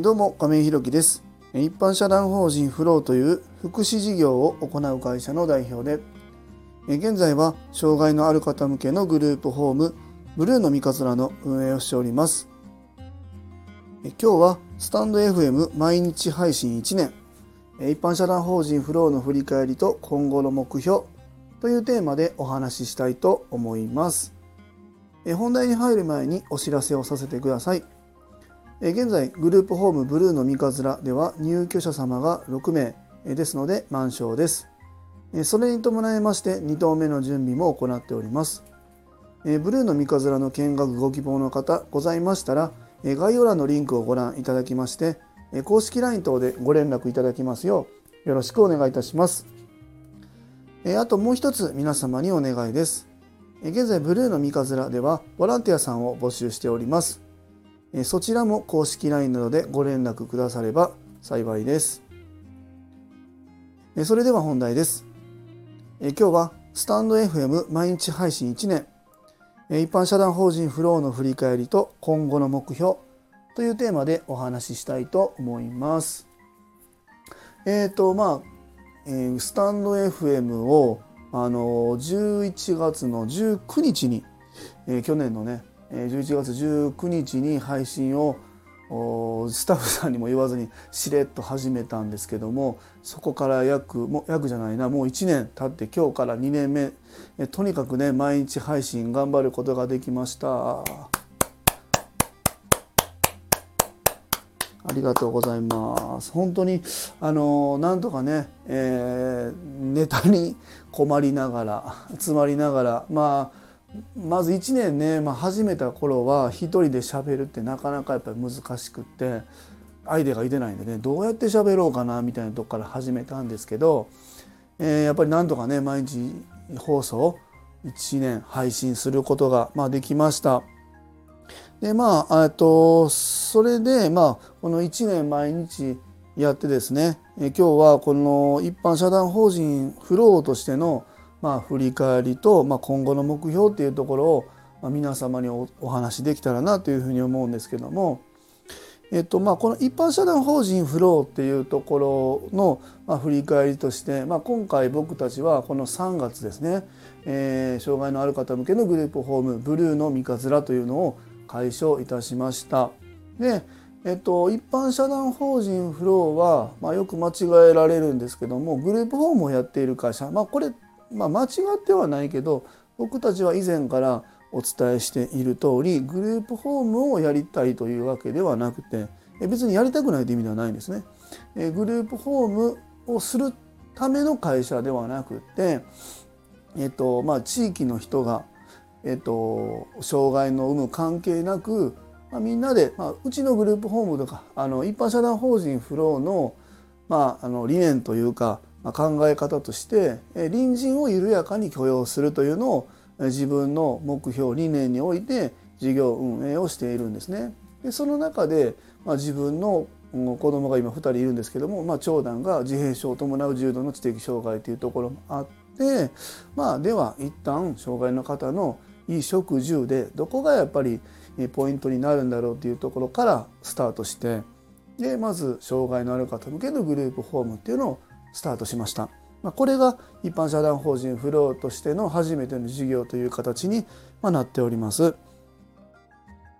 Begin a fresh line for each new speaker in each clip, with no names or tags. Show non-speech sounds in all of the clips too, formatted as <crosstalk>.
どうも亀井弘樹です。一般社団法人フローという福祉事業を行う会社の代表で現在は障害のある方向けのグループホームブルーの三日面の運営をしております。今日はスタンド FM 毎日配信1年。一般社団法人フローの振り返りと今後の目標というテーマでお話ししたいと思います。本題に入る前にお知らせをさせてください。現在グループホームブルーの三日面では入居者様が6名ですので満床です。それに伴いまして2棟目の準備も行っております。ブルーの三日面の見学ご希望の方ございましたら概要欄のリンクをご覧いただきまして公式 LINE 等でご連絡いただきますようよろしくお願いいたします。あともう一つ皆様にお願いです。現在ブルーの三日面ではボランティアさんを募集しております。そちらも公式 LINE などでご連絡くだされば幸いです。それでは本題です。今日はスタンド FM 毎日配信1年一般社団法人フローの振り返りと今後の目標というテーマでお話ししたいと思います。えっ、とまあ、えースタンド FM をあの11月の19日に、えー去年のね11月19日に配信をスタッフさんにも言わずにしれっと始めたんですけどもそこから約も約じゃないなもう1年経って今日から2年目。えとにかくね毎日配信頑張ることができました。ありがとうございます。本当にあのなんとかね、えーネタに困りながら詰まりながらまあまず1年ね、まあ、始めた頃は一人で喋るってなかなかやっぱり難しくってアイデアが出ないんでねどうやって喋ろうかなみたいなとこから始めたんですけど、えーやっぱりなんとかね毎日放送1年配信することが、まあ、できました。でまあえっとそれでまあこの1年毎日やってですねえ今日はこの一般社団法人フローとしてのまあ振り返りと、まあ、今後の目標っていうところを、まあ、皆様におお話できたらなというふうに思うんですけども、えっとまあ、この一般社団法人フローっていうところの、まあ、振り返りとして、まあ、今回僕たちはこの3月ですね、えー障害のある方向けのグループホームブルーの三日面というのを開所いたしました。でえっと、一般社団法人フローは、まあ、よく間違えられるんですけどもグループホームをやっている会社、まあ、これ、まあ、間違ってはないけど僕たちは以前からお伝えしている通りグループホームをやりたいというわけではなくて別にやりたくないという意味ではないんですね。グループホームをするための会社ではなくて、えっとまあ、地域の人が、えっと、障害の有無関係なくまあ、みんなで、まあ、うちのグループホームとかあの一般社団法人フローの,、まあ、あの理念というか、考え方として隣人を緩やかに許容するというのを自分の目標理念において事業運営をしているんですね。でその中で、まあ、自分の子供が今2人いるんですけども、まあ、長男が自閉症を伴う重度の知的障害というところもあって、まあ、では一旦障害の方の衣食住でどこがやっぱりポイントになるんだろうというところからスタートしてでまず障害のある方向けのグループホームっていうのをスタートしました。まあ、これが一般社団法人フローとしての初めての事業という形にまあなっております。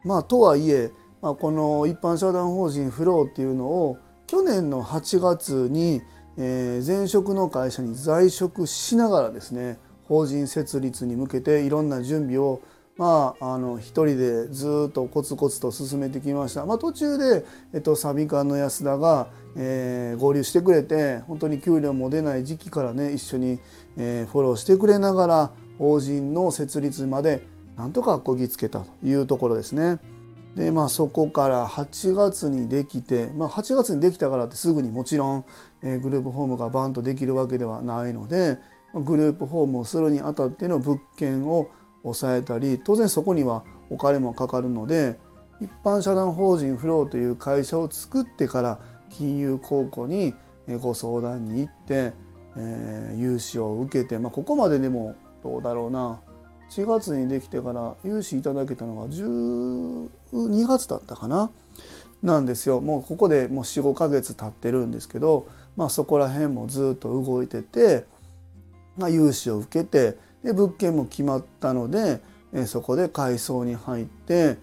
まあ、とはいえ、まあ、この一般社団法人フローっていうのを去年の8月に、えー前職の会社に在職しながらですね法人設立に向けていろんな準備をまあ、あの一人でずっとコツコツと進めてきました、まあ、途中で、えっと、サビ館の安田が、えー合流してくれて本当に給料も出ない時期からね一緒に、えーフォローしてくれながら法人の設立までなんとかこぎつけたというところですね。でまあそこから8月にできて、まあ、8月にできたからってすぐにもちろん、えーグループホームがバンとできるわけではないのでグループホームをするにあたっての物件を抑えたり当然そこにはお金もかかるので一般社団法人フローという会社を作ってから金融公庫にご相談に行って、えー融資を受けて、まあ、ここまででもどうだろうな4月にできてから融資いただけたのが12月だったかな。なんですよもうここでもう45ヶ月経ってるんですけど、まあ、そこら辺もずっと動いてて、まあ、融資を受けてで物件も決まったので、そこで改装に入って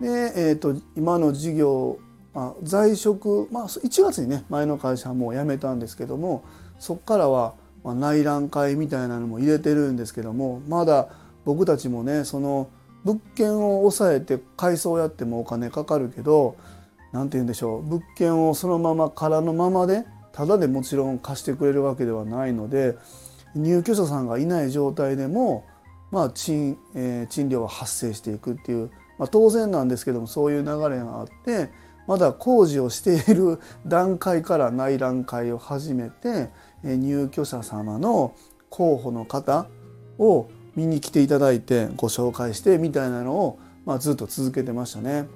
で、えーと、今の事業、あ、在職、まあ、1月にね前の会社はもう辞めたんですけどもそこからは、内覧会みたいなのも入れてるんですけどもまだ僕たちもねその物件を抑えて改装やってもお金かかるけど何て言うんでしょう物件をそのまま空のままでただでもちろん貸してくれるわけではないので入居者さんがいない状態でも、まあ賃えー、賃料は発生していくっていう、まあ、当然なんですけどもそういう流れがあってまだ工事をしている <laughs> 段階から内覧会を始めてえ入居者様の候補の方を見に来ていただいてご紹介してみたいなのを、まあ、ずっと続けてましたね。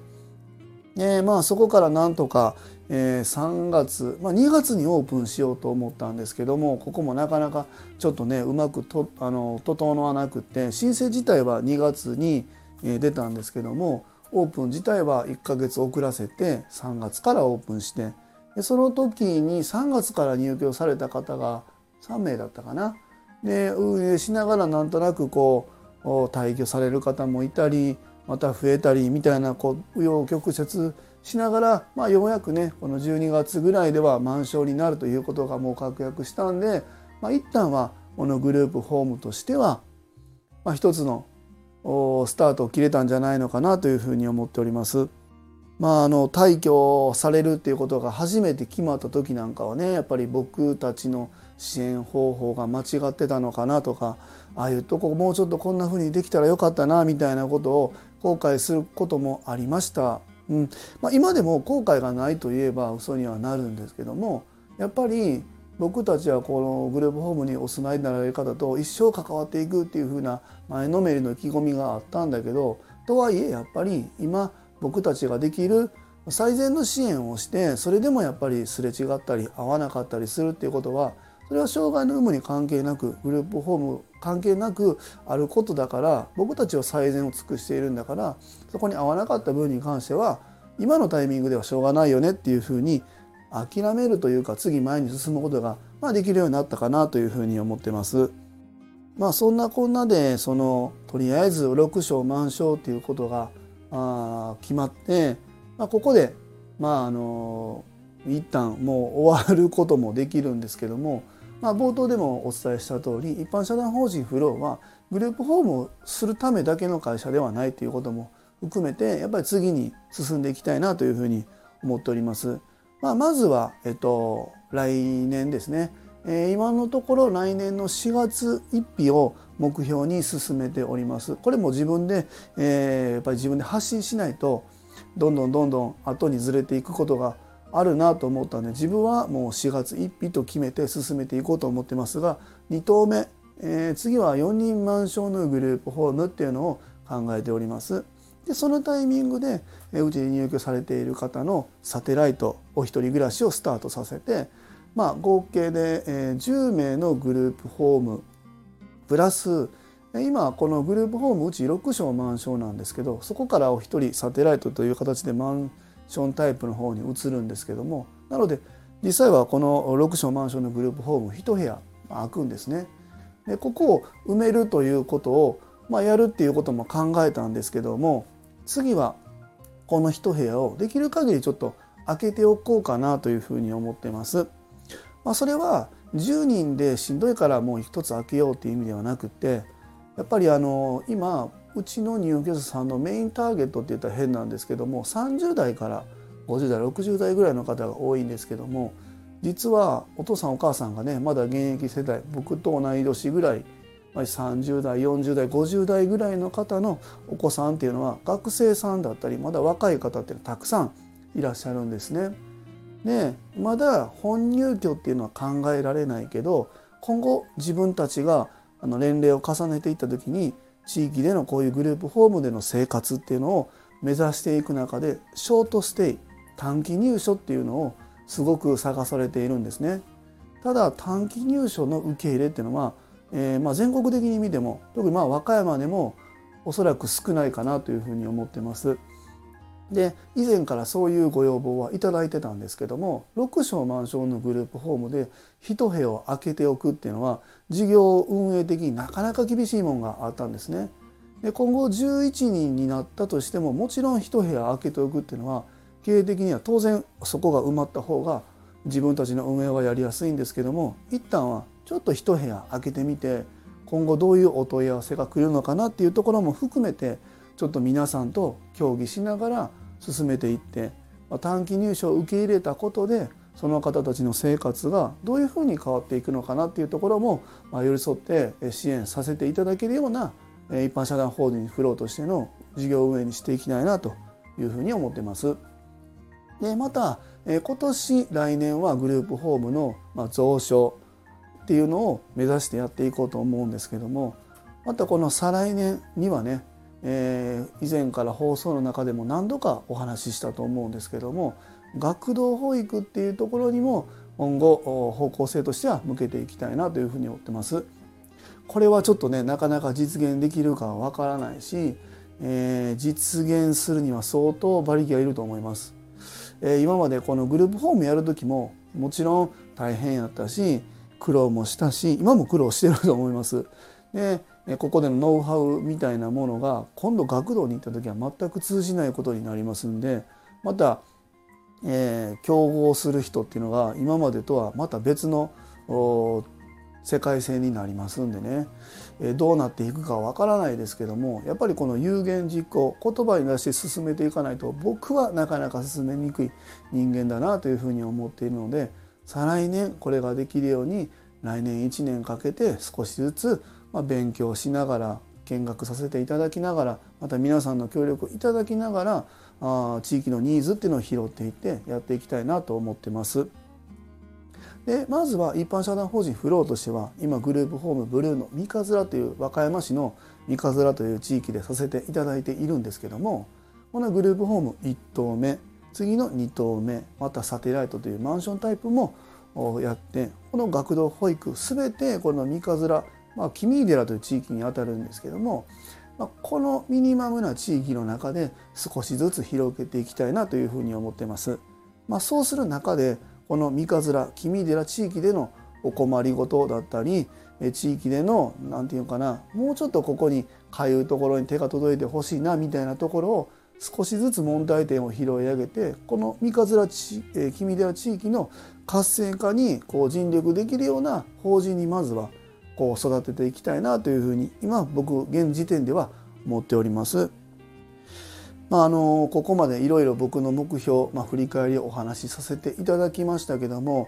でまあそこからなんとか、え、3月、まあ、2月にオープンしようと思ったんですけどもここもなかなかちょっとねうまくとあの整わなくて申請自体は2月に出たんですけどもオープン自体は1ヶ月遅らせて3月からオープンしてでその時に3月から入居された方が3名だったかな。で運営しながらなんとなくこう退去される方もいたりまた増えたりみたいなこう紆余曲折しながら、まあ、ようやくねこの12月ぐらいでは満床になるということがもう確約したんで、まあ、一旦はこのグループホームとしては、まあ、一つのスタートを切れたんじゃないのかなというふうに思っております。まあ、あの退去されるっていうことが初めて決まった時なんかはねやっぱり僕たちの支援方法が間違ってたのかなとかああいうとこもうちょっとこんな風にできたらよかったなみたいなことを後悔することもありました。うん。まあ、今でも後悔がないといえば嘘にはなるんですけどもやっぱり僕たちはこのグループホームにお住まいになられる方と一生関わっていくっていう風な前のめりの意気込みがあったんだけどとはいえやっぱり今僕たちができる最善の支援をしてそれでもやっぱりすれ違ったり合わなかったりするっていうことはそれは障害の有無に関係なくグループホーム関係なくあることだから僕たちは最善を尽くしているんだからそこに合わなかった分に関しては今のタイミングではしょうがないよねっていうふうに諦めるというか次前に進むことが、まあ、できるようになったかなというふうに思ってます。まあそんなこんなでそのとりあえず6章満床っていうことがあ決まって、まあ、ここでまああの一旦もう終わることもできるんですけどもまあ、冒頭でもお伝えした通り一般社団法人フローはグループホームをするためだけの会社ではないということも含めてやっぱり次に進んでいきたいなというふうに思っております。まあ、まずは、えっと、来年ですね、えー、今のところ来年の4月1日を目標に進めております。これも自分で、えー、やっぱり自分で発信しないとどんどんどんどん後にずれていくことがあるなと思ったんで自分はもう4月1日と決めて進めていこうと思ってますが2投目、えー、次は4人満床のグループホームっていうのを考えております。でそのタイミングでうちに入居されている方のサテライトお一人暮らしをスタートさせて、まあ、合計で10名のグループホームプラス今このグループホームうち6床満床なんですけどそこからお一人サテライトという形で満ションタイプの方に移るんですけどもなので実際はこの6床マンションのグループホーム1部屋空くんですね。でここを埋めるということを、まあ、やるっていうことも考えたんですけども次はこの1部屋をできる限りちょっと開けておこうかなというふうに思ってます。まあ、それは10人でしんどいからもう一つ開けようという意味ではなくてやっぱりあの今うちの入居者さんのメインターゲットって言ったら変なんですけども30代から50代60代ぐらいの方が多いんですけども実はお父さんお母さんがねまだ現役世代僕と同い年ぐらい30代40代50代ぐらいの方のお子さんっていうのは学生さんだったりまだ若い方ってたくさんいらっしゃるんですね。でまだ本入居っていうのは考えられないけど今後自分たちがあの年齢を重ねていった時に地域でのこういうグループホームでの生活っていうのを目指していく中でショートステイ短期入所っていうのをすごく探されているんですね。ただ短期入所の受け入れっていうのは、えー、まあ全国的に見ても特にまあ和歌山でもおそらく少ないかなというふうに思ってます。で以前からそういうご要望はいいてたんですけども6床満床のグループホームで1部屋を空けておくっていうのは事業運営的になかなか厳しいもんがあったんですね。で今後11人になったとしてももちろん1部屋空けておくっていうのは経営的には当然そこが埋まった方が自分たちの運営はやりやすいんですけども一旦はちょっと1部屋空けてみて今後どういうお問い合わせが来るのかなっていうところも含めてちょっと皆さんと協議しながら進めていって短期入所を受け入れたことでその方たちの生活がどういうふうに変わっていくのかなっていうところも寄り添って支援させていただけるような一般社団法人フローとしての事業運営にしていきたいなというふうに思ってます。でまた今年来年はグループホームの増床っていうのを目指してやっていこうと思うんですけどもまたこの再来年にはねえー、以前から放送の中でも何度かお話ししたと思うんですけども学童保育っていうところにも今後方向性としては向けていきたいなというふうに思ってます。これはちょっとねなかなか実現できるかはわからないし、えー、実現するには相当馬力がいると思います。えー、今までこのグループホームやる時ももちろん大変やったし苦労もしたし今も苦労してると思います。でここでのノウハウみたいなものが今度学童に行った時は全く通じないことになりますんでまた、えー、競合する人っていうのが今までとはまた別の世界線になりますんでね、えー、どうなっていくかわからないですけどもやっぱりこの有言実行言葉に出して進めていかないと僕はなかなか進めにくい人間だなというふうに思っているので再来年これができるように来年1年かけて少しずつまあ、勉強しながら見学させていただきながらまた皆さんの協力をいただきながらあ地域のニーズっていうのを拾っていってやっていきたいなと思ってます。でまずは一般社団法人フローとしては今グループホームブルーの三日面という和歌山市の三日面という地域でさせていただいているんですけどもこのグループホーム1棟目次の2棟目またサテライトというマンションタイプもやってこの学童保育全てこの三日面まあ、君寺という地域にあたるんですけども、まあ、このミニマムな地域の中で少しずつ広げていきたいなというふうに思ってます。まあ、そうする中でこの三日面君寺地域でのお困りごとだったり地域での何て言うかなもうちょっとここにかゆいところに手が届いてほしいなみたいなところを少しずつ問題点を拾い上げてこの三日面地、え君寺地域の活性化にこう尽力できるような法人にまずはこう育てていきたいなというふうに今僕現時点では思っております。まあ、あのここまでいろいろ僕の目標、まあ、振り返りをお話しさせていただきましたけども、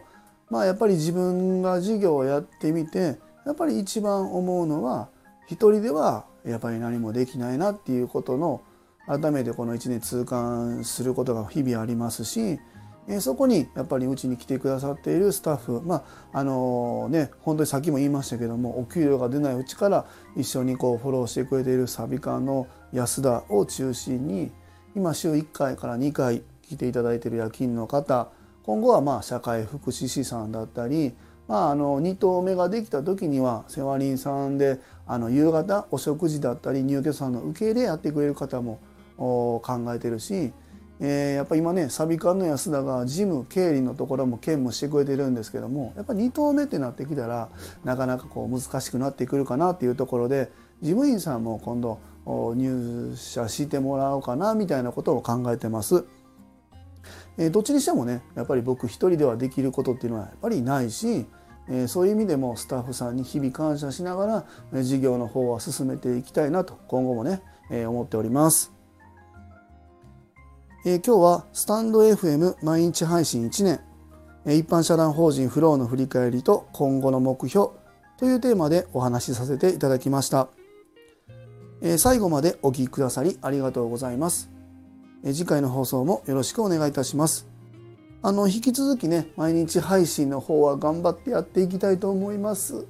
まあ、やっぱり自分が事業をやってみてやっぱり一番思うのは一人ではやっぱり何もできないなっていうことの改めてこの1年痛感することが日々ありますしえそこにやっぱりうちに来てくださっているスタッフまああのね本当にさっきも言いましたけどもお給料が出ないうちから一緒にこうフォローしてくれているサビカの安田を中心に今週1回から2回来ていただいている夜勤の方今後はまあ社会福祉士さんだったり、まあ、あの2棟目ができた時には世話人さんであの夕方お食事だったり入居者さんの受け入れやってくれる方も考えてるしえー、やっぱ今ねサビ館の安田が事務経理のところも兼務してくれてるんですけどもやっぱ2投目ってなってきたらなかなかこう難しくなってくるかなっていうところで事務員さんも今度入社してもらおうかなみたいなことを考えてます。えー、どっちにしてもねやっぱり僕一人ではできることっていうのはやっぱりないし、えー、そういう意味でもスタッフさんに日々感謝しながら事業の方は進めていきたいなと今後もね、えー、思っております。え、今日はスタンド FM 毎日配信1年、え、一般社団法人フローの振り返りと今後の目標というテーマでお話しさせていただきました、え、最後までお聴きくださりありがとうございます、え、次回の放送もよろしくお願いいたします。あの引き続きね毎日配信の方は頑張ってやっていきたいと思います。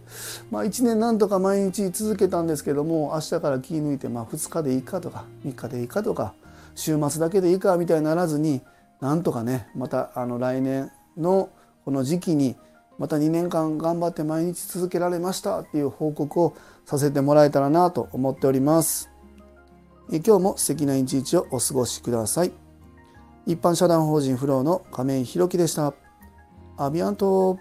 まあ1年なんとか毎日続けたんですけども明日から気抜いてまあ2日でいいかとか3日でいいかとか週末だけでいいかみたいにならずになんとかねまたあの来年のこの時期にまた2年間頑張って毎日続けられましたっていう報告をさせてもらえたらなと思っております。今日も素敵な一日をお過ごしください。一般社団法人フローの亀井宏樹でした。アビアント